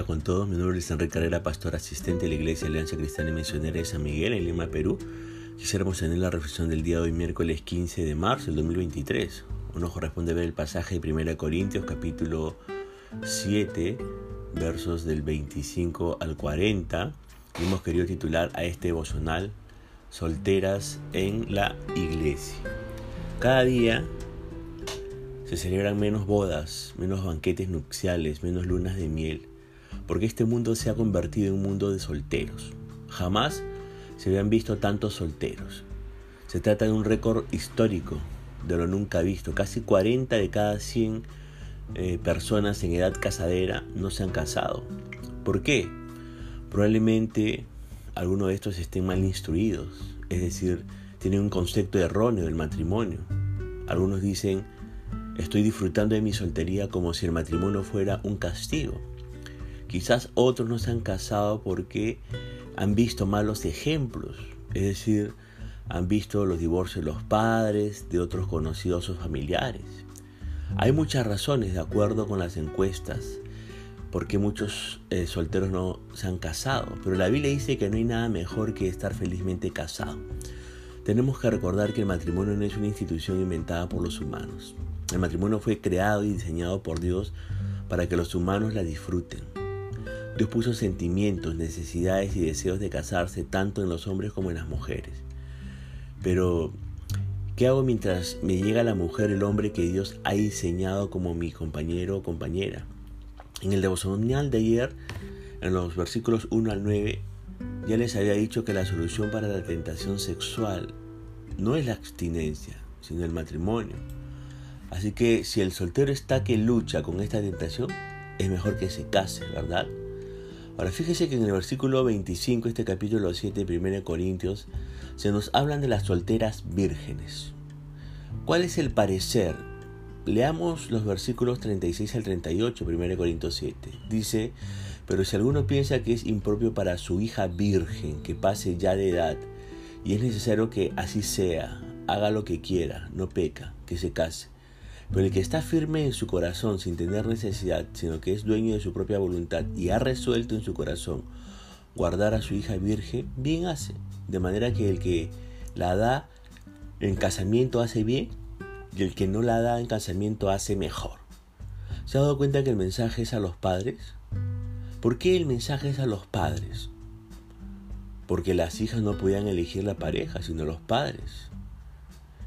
día con todos. Mi nombre es Enrique Carrera, pastor asistente de la Iglesia Alianza Cristiana y Misionera de San Miguel en Lima, Perú. Quisiéramos tener la reflexión del día de hoy, miércoles 15 de marzo del 2023. Uno corresponde ver el pasaje de 1 Corintios, capítulo 7, versos del 25 al 40. Y hemos querido titular a este devocional Solteras en la Iglesia. Cada día se celebran menos bodas, menos banquetes nupciales, menos lunas de miel, porque este mundo se ha convertido en un mundo de solteros. Jamás se habían visto tantos solteros. Se trata de un récord histórico, de lo nunca visto. Casi 40 de cada 100 eh, personas en edad casadera no se han casado. ¿Por qué? Probablemente algunos de estos estén mal instruidos, es decir, tienen un concepto erróneo del matrimonio. Algunos dicen, Estoy disfrutando de mi soltería como si el matrimonio fuera un castigo. Quizás otros no se han casado porque han visto malos ejemplos, es decir, han visto los divorcios de los padres, de otros conocidos o familiares. Hay muchas razones, de acuerdo con las encuestas, por qué muchos eh, solteros no se han casado, pero la Biblia dice que no hay nada mejor que estar felizmente casado. Tenemos que recordar que el matrimonio no es una institución inventada por los humanos. El matrimonio fue creado y diseñado por Dios para que los humanos la disfruten. Dios puso sentimientos, necesidades y deseos de casarse tanto en los hombres como en las mujeres. Pero, ¿qué hago mientras me llega la mujer, el hombre que Dios ha diseñado como mi compañero o compañera? En el devocional de ayer, en los versículos 1 al 9, ya les había dicho que la solución para la tentación sexual no es la abstinencia, sino el matrimonio. Así que si el soltero está que lucha con esta tentación, es mejor que se case, ¿verdad? Ahora fíjese que en el versículo 25, este capítulo 7 de 1 Corintios, se nos hablan de las solteras vírgenes. ¿Cuál es el parecer? Leamos los versículos 36 al 38, 1 Corintios 7. Dice, pero si alguno piensa que es impropio para su hija virgen que pase ya de edad, y es necesario que así sea, haga lo que quiera, no peca, que se case pero el que está firme en su corazón sin tener necesidad, sino que es dueño de su propia voluntad y ha resuelto en su corazón guardar a su hija virgen, bien hace. De manera que el que la da en casamiento hace bien y el que no la da en casamiento hace mejor. ¿Se ha dado cuenta que el mensaje es a los padres? ¿Por qué el mensaje es a los padres? Porque las hijas no podían elegir la pareja, sino los padres.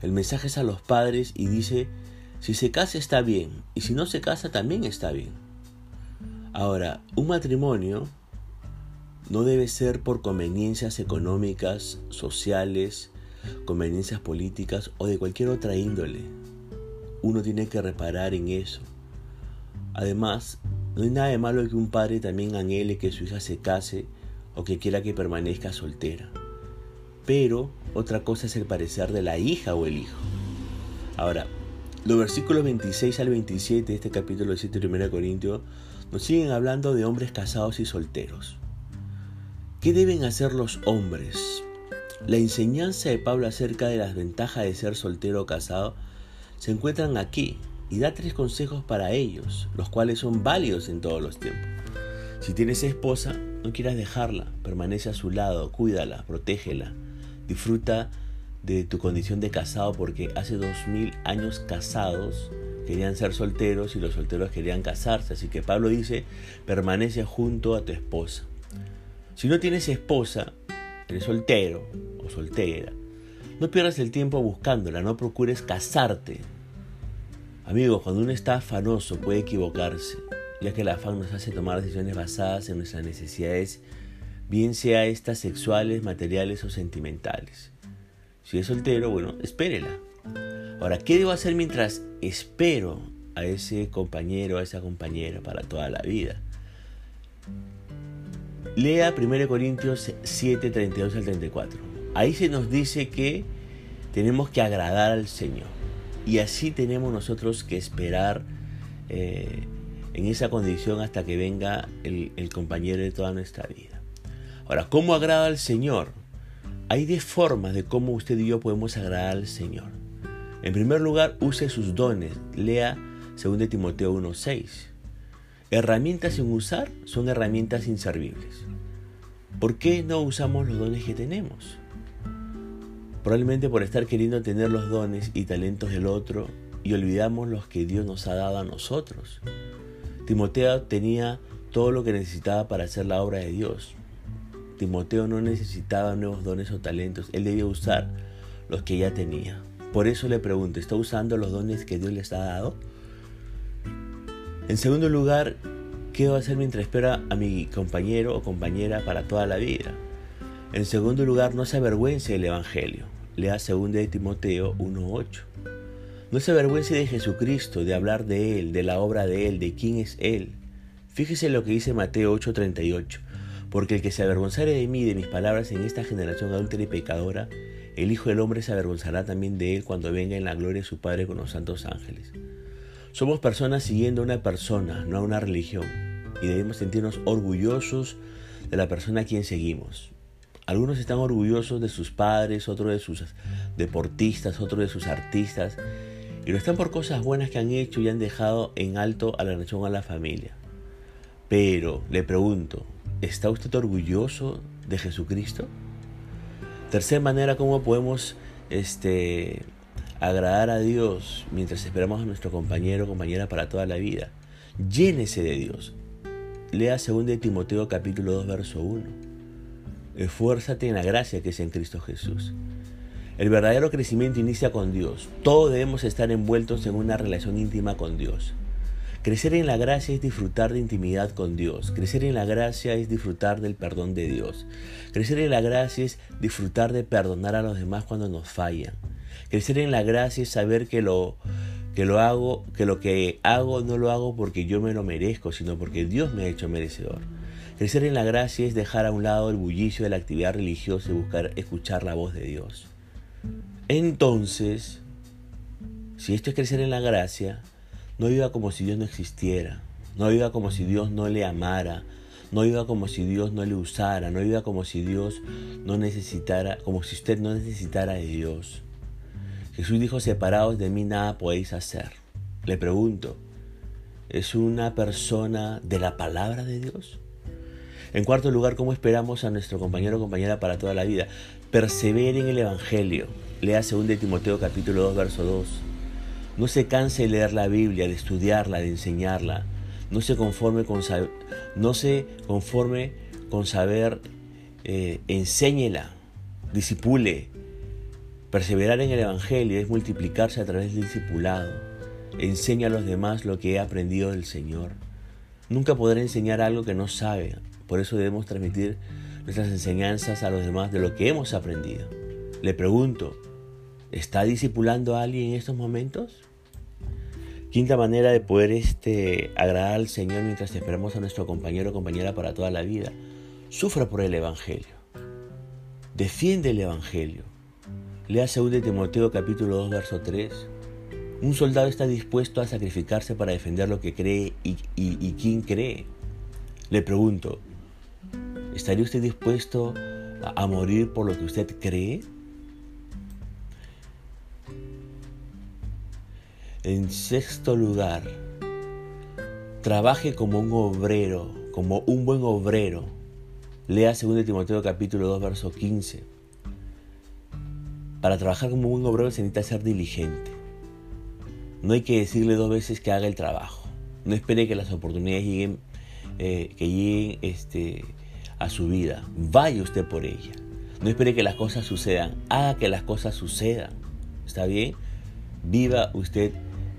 El mensaje es a los padres y dice si se casa está bien y si no se casa también está bien. Ahora, un matrimonio no debe ser por conveniencias económicas, sociales, conveniencias políticas o de cualquier otra índole. Uno tiene que reparar en eso. Además, no hay nada de malo que un padre también anhele que su hija se case o que quiera que permanezca soltera. Pero otra cosa es el parecer de la hija o el hijo. Ahora, los versículos 26 al 27 de este capítulo 7 de 1 Corintios nos siguen hablando de hombres casados y solteros. ¿Qué deben hacer los hombres? La enseñanza de Pablo acerca de las ventajas de ser soltero o casado se encuentran aquí y da tres consejos para ellos, los cuales son válidos en todos los tiempos. Si tienes esposa, no quieras dejarla, permanece a su lado, cuídala, protégela, disfruta de tu condición de casado porque hace dos mil años casados querían ser solteros y los solteros querían casarse. Así que Pablo dice, permanece junto a tu esposa. Si no tienes esposa, eres soltero o soltera, no pierdas el tiempo buscándola, no procures casarte. Amigos, cuando uno está afanoso puede equivocarse, ya que el afán nos hace tomar decisiones basadas en nuestras necesidades, bien sea estas sexuales, materiales o sentimentales. Si es soltero, bueno, espérela. Ahora, ¿qué debo hacer mientras espero a ese compañero, a esa compañera para toda la vida? Lea 1 Corintios 7, 32 al 34. Ahí se nos dice que tenemos que agradar al Señor. Y así tenemos nosotros que esperar eh, en esa condición hasta que venga el, compañero de toda nuestra vida. Ahora, ¿cómo agrada al Señor? Hay 10 formas de cómo usted y yo podemos agradar al Señor. En primer lugar, use sus dones. Lea 2 Timoteo 1.6. herramientas sin usar son herramientas inservibles. ¿Por qué no usamos los dones que tenemos? Probablemente por estar queriendo tener los dones y talentos del otro y olvidamos los que Dios nos ha dado a nosotros. Timoteo tenía todo lo que necesitaba para hacer la obra de Dios. Timoteo no necesitaba nuevos dones o talentos, él debía usar los que ya tenía. Por eso le pregunto, ¿está usando los dones que Dios les ha dado? En segundo lugar, ¿qué va a hacer mientras espera a mi compañero o compañera para toda la vida? En segundo lugar, no se avergüence del Evangelio. Lea 2 de Timoteo 1.8. No se avergüence de Jesucristo, de hablar de Él, de la obra de Él, de quién es Él. Fíjese lo que dice Mateo 8:38. Porque el que se avergonzare de mí y de mis palabras en esta generación adúltera y pecadora, el Hijo del Hombre se avergonzará también de Él cuando venga en la gloria de su Padre con los santos ángeles. Somos personas siguiendo a una persona, no a una religión, y debemos sentirnos orgullosos de la persona a quien seguimos. Algunos están orgullosos de sus padres, otros de sus deportistas, otros de sus artistas, y lo están por cosas buenas que han hecho y han dejado en alto a la nación a la familia. Pero le pregunto, ¿está usted orgulloso de Jesucristo? Tercera manera, ¿cómo podemos este, agradar a Dios mientras esperamos a nuestro compañero o compañera para toda la vida. Llénese de Dios. Lea 2 Timoteo capítulo 2 verso 1. Esfuérzate en la gracia que es en Cristo Jesús. El verdadero crecimiento inicia con Dios. Todos debemos estar envueltos en una relación íntima con Dios. Crecer en la gracia es disfrutar de intimidad con Dios. Crecer en la gracia es disfrutar del perdón de Dios. Crecer en la gracia es disfrutar de perdonar a los demás cuando nos fallan. Crecer en la gracia es saber que lo, que lo hago, que lo que hago no lo hago porque yo me lo merezco, sino porque Dios me ha hecho merecedor. Crecer en la gracia es dejar a un lado el bullicio de la actividad religiosa y buscar escuchar la voz de Dios. Entonces, si esto es crecer en la gracia, no viva como si Dios no existiera, no viva como si Dios no le amara, no viva como si Dios no le usara, no viva como si Dios no necesitara, como si usted no necesitara de Dios. Jesús dijo, separados de mí nada podéis hacer. Le pregunto, ¿es una persona de la palabra de Dios? En cuarto lugar, ¿cómo esperamos a nuestro compañero o compañera para toda la vida? Persevere en el Evangelio. Lea 2 de Timoteo capítulo 2, verso 2. No se canse de leer la Biblia, de estudiarla, de enseñarla. No se conforme con, no se conforme con saber, eh, enséñela, disipule, Perseverar en el Evangelio es multiplicarse a través del discipulado. Enseña a los demás lo que he aprendido del Señor. Nunca podré enseñar algo que no sabe, por eso debemos transmitir nuestras enseñanzas a los demás de lo que hemos aprendido. Le pregunto, ¿está discipulando a alguien en estos momentos? Quinta manera de poder este, agradar al Señor mientras esperamos a nuestro compañero o compañera para toda la vida. Sufra por el Evangelio. Defiende el Evangelio. Lea 2 Timoteo capítulo 2 verso 3. Un soldado está dispuesto a sacrificarse para defender lo que cree y, y quién cree. Le pregunto, ¿estaría usted dispuesto a, a morir por lo que usted cree? En sexto lugar, trabaje como un obrero, como un buen obrero. Lea 2 Timoteo capítulo 2 verso 15. Para trabajar como un obrero se necesita ser diligente. No hay que decirle dos veces que haga el trabajo. No espere que las oportunidades lleguen, eh, que lleguen este, a su vida. Vaya usted por ella. No espere que las cosas sucedan. Haga que las cosas sucedan. ¿Está bien? Viva usted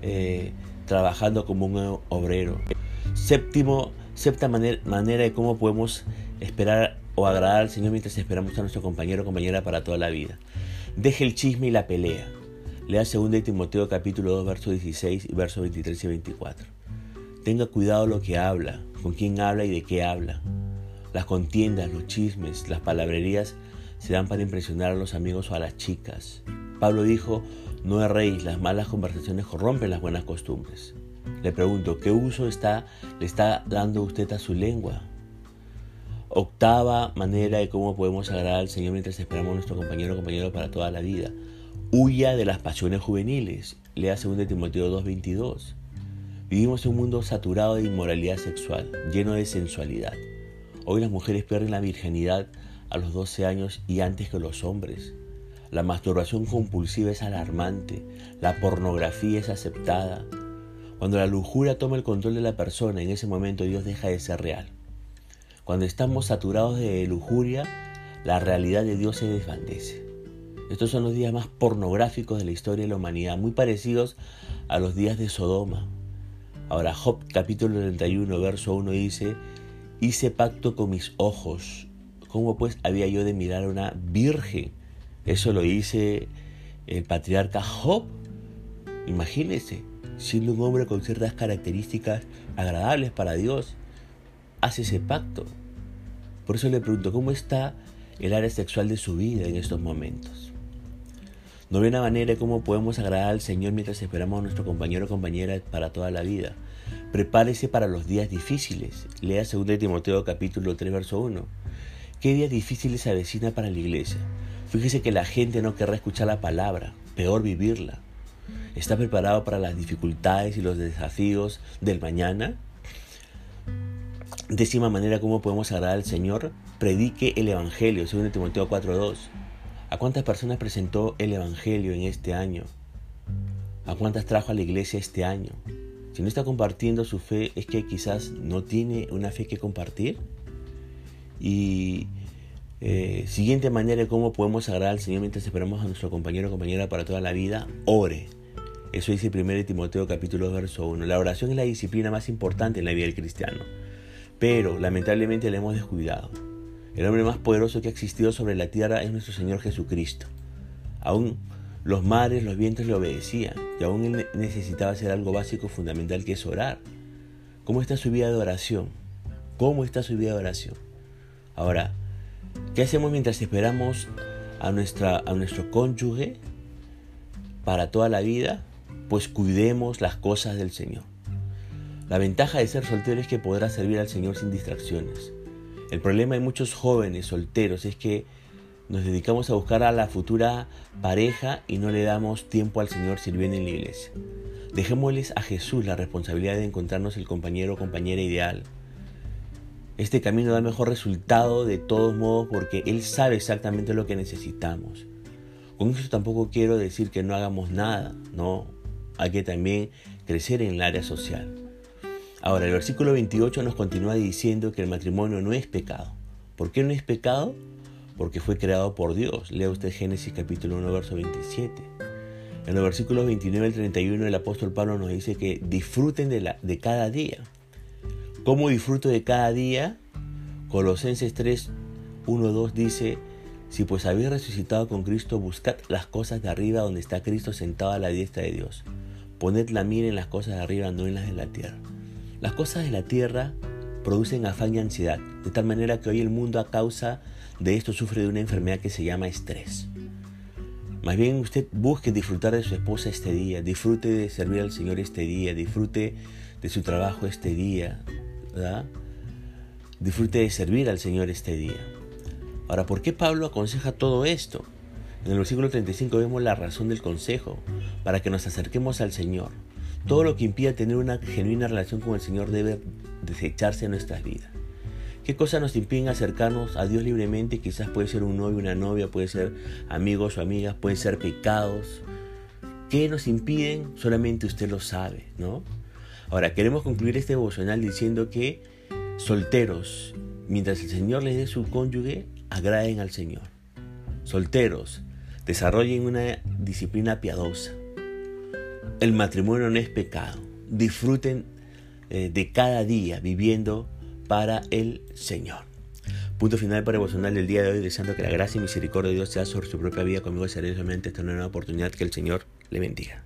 eh, trabajando como un obrero. Séptimo, séptima manera, manera de cómo podemos esperar o agradar al Señor mientras esperamos a nuestro compañero o compañera para toda la vida. Deje el chisme y la pelea. Lea 2 Timoteo capítulo 2, verso 16 y versos 23 y 24. Tenga cuidado lo que habla, con quién habla y de qué habla. Las contiendas, los chismes, las palabrerías se dan para impresionar a los amigos o a las chicas. Pablo dijo, no erréis, las malas conversaciones corrompen las buenas costumbres. Le pregunto, ¿qué uso está, le está dando usted a su lengua? Octava manera de cómo podemos agradar al Señor mientras esperamos a nuestro compañero o compañero para toda la vida. Huya de las pasiones juveniles. Lea 2 Timoteo 2.22. Vivimos en un mundo saturado de inmoralidad sexual, lleno de sensualidad. Hoy las mujeres pierden la virginidad a los 12 años y antes que los hombres. La masturbación compulsiva es alarmante, la pornografía es aceptada. Cuando la lujuria toma el control de la persona, en ese momento Dios deja de ser real. Cuando estamos saturados de lujuria, la realidad de Dios se desvanece. Estos son los días más pornográficos de la historia de la humanidad, muy parecidos a los días de Sodoma. Ahora Job capítulo 31, verso 1 dice, hice pacto con mis ojos. ¿Cómo pues había yo de mirar a una virgen? Eso lo dice el patriarca Job. Imagínese, siendo un hombre con ciertas características agradables para Dios, hace ese pacto. Por eso le pregunto, ¿cómo está el área sexual de su vida en estos momentos? No hay una manera cómo podemos agradar al Señor mientras esperamos a nuestro compañero o compañera para toda la vida. Prepárese para los días difíciles. Lea 2 Timoteo capítulo 3 verso 1. ¿Qué días difíciles avecina para la iglesia? Fíjese que la gente no querrá escuchar la palabra, peor vivirla. ¿Está preparado para las dificultades y los desafíos del mañana? Décima manera cómo podemos agradar al Señor, predique el Evangelio, según Timoteo 4.2. ¿A cuántas personas presentó el Evangelio en este año? ¿A cuántas trajo a la iglesia este año? Si no está compartiendo su fe, es que quizás no tiene una fe que compartir. Y eh, siguiente manera de cómo podemos agradar al Señor mientras esperamos a nuestro compañero o compañera para toda la vida, ore. Eso dice 1 Timoteo capítulo verso 1. La oración es la disciplina más importante en la vida del cristiano, pero lamentablemente la hemos descuidado. El hombre más poderoso que ha existido sobre la tierra es nuestro Señor Jesucristo. Aún los mares, los vientos le obedecían y aún él necesitaba hacer algo básico, fundamental, que es orar. ¿Cómo está su vida de oración? ¿Cómo está su vida de oración? Ahora, ¿Qué hacemos mientras esperamos a, nuestra, a nuestro cónyuge para toda la vida? Pues cuidemos las cosas del Señor. La ventaja de ser soltero es que podrás servir al Señor sin distracciones. El problema de muchos jóvenes solteros es que nos dedicamos a buscar a la futura pareja y no le damos tiempo al Señor sirviendo en la iglesia. Dejémosles a Jesús la responsabilidad de encontrarnos el compañero o compañera ideal este camino da mejor resultado de todos modos porque Él sabe exactamente lo que necesitamos. Con eso tampoco quiero decir que no hagamos nada, no. Hay que también crecer en el área social. Ahora, el versículo 28 nos continúa diciendo que el matrimonio no es pecado. ¿Por qué no es pecado? Porque fue creado por Dios. Lea usted Génesis capítulo 1, verso 27. En los versículos 29 al 31 el apóstol Pablo nos dice que disfruten de cada día. ¿Cómo disfruto de cada día? Colosenses 3, 1, 2 dice, si pues habéis resucitado con Cristo, buscad las cosas de arriba donde está Cristo sentado a la diestra de Dios. Poned la mira en las cosas de arriba, no en las de la tierra. Las cosas de la tierra producen afán y ansiedad, de tal manera que hoy el mundo a causa de esto sufre de una enfermedad que se llama estrés. Más bien usted busque disfrutar de su esposa este día, disfrute de servir al Señor este día, disfrute de su trabajo este día, Disfrute de servir al Señor este día. Ahora, ¿por qué Pablo aconseja todo esto? En el versículo 35 vemos la razón del consejo, para que nos acerquemos al Señor. Todo lo que impida tener una genuina relación con el Señor debe desecharse en nuestras vidas. ¿Qué cosas nos impiden acercarnos a Dios libremente? Quizás puede ser un novio, una novia, puede ser amigos o amigas, pueden ser pecados. ¿Qué nos impiden? Solamente usted lo sabe, ¿no? Ahora, queremos concluir este devocional diciendo que solteros, mientras el Señor les dé su cónyuge, agraden al Señor. Solteros, desarrollen una disciplina piadosa. El matrimonio no es pecado. Disfruten eh, de cada día viviendo para el Señor. Punto final para devocional del día de hoy, deseando que la gracia y misericordia de Dios sea sobre su propia vida conmigo. Seré esta nueva oportunidad que el Señor le bendiga.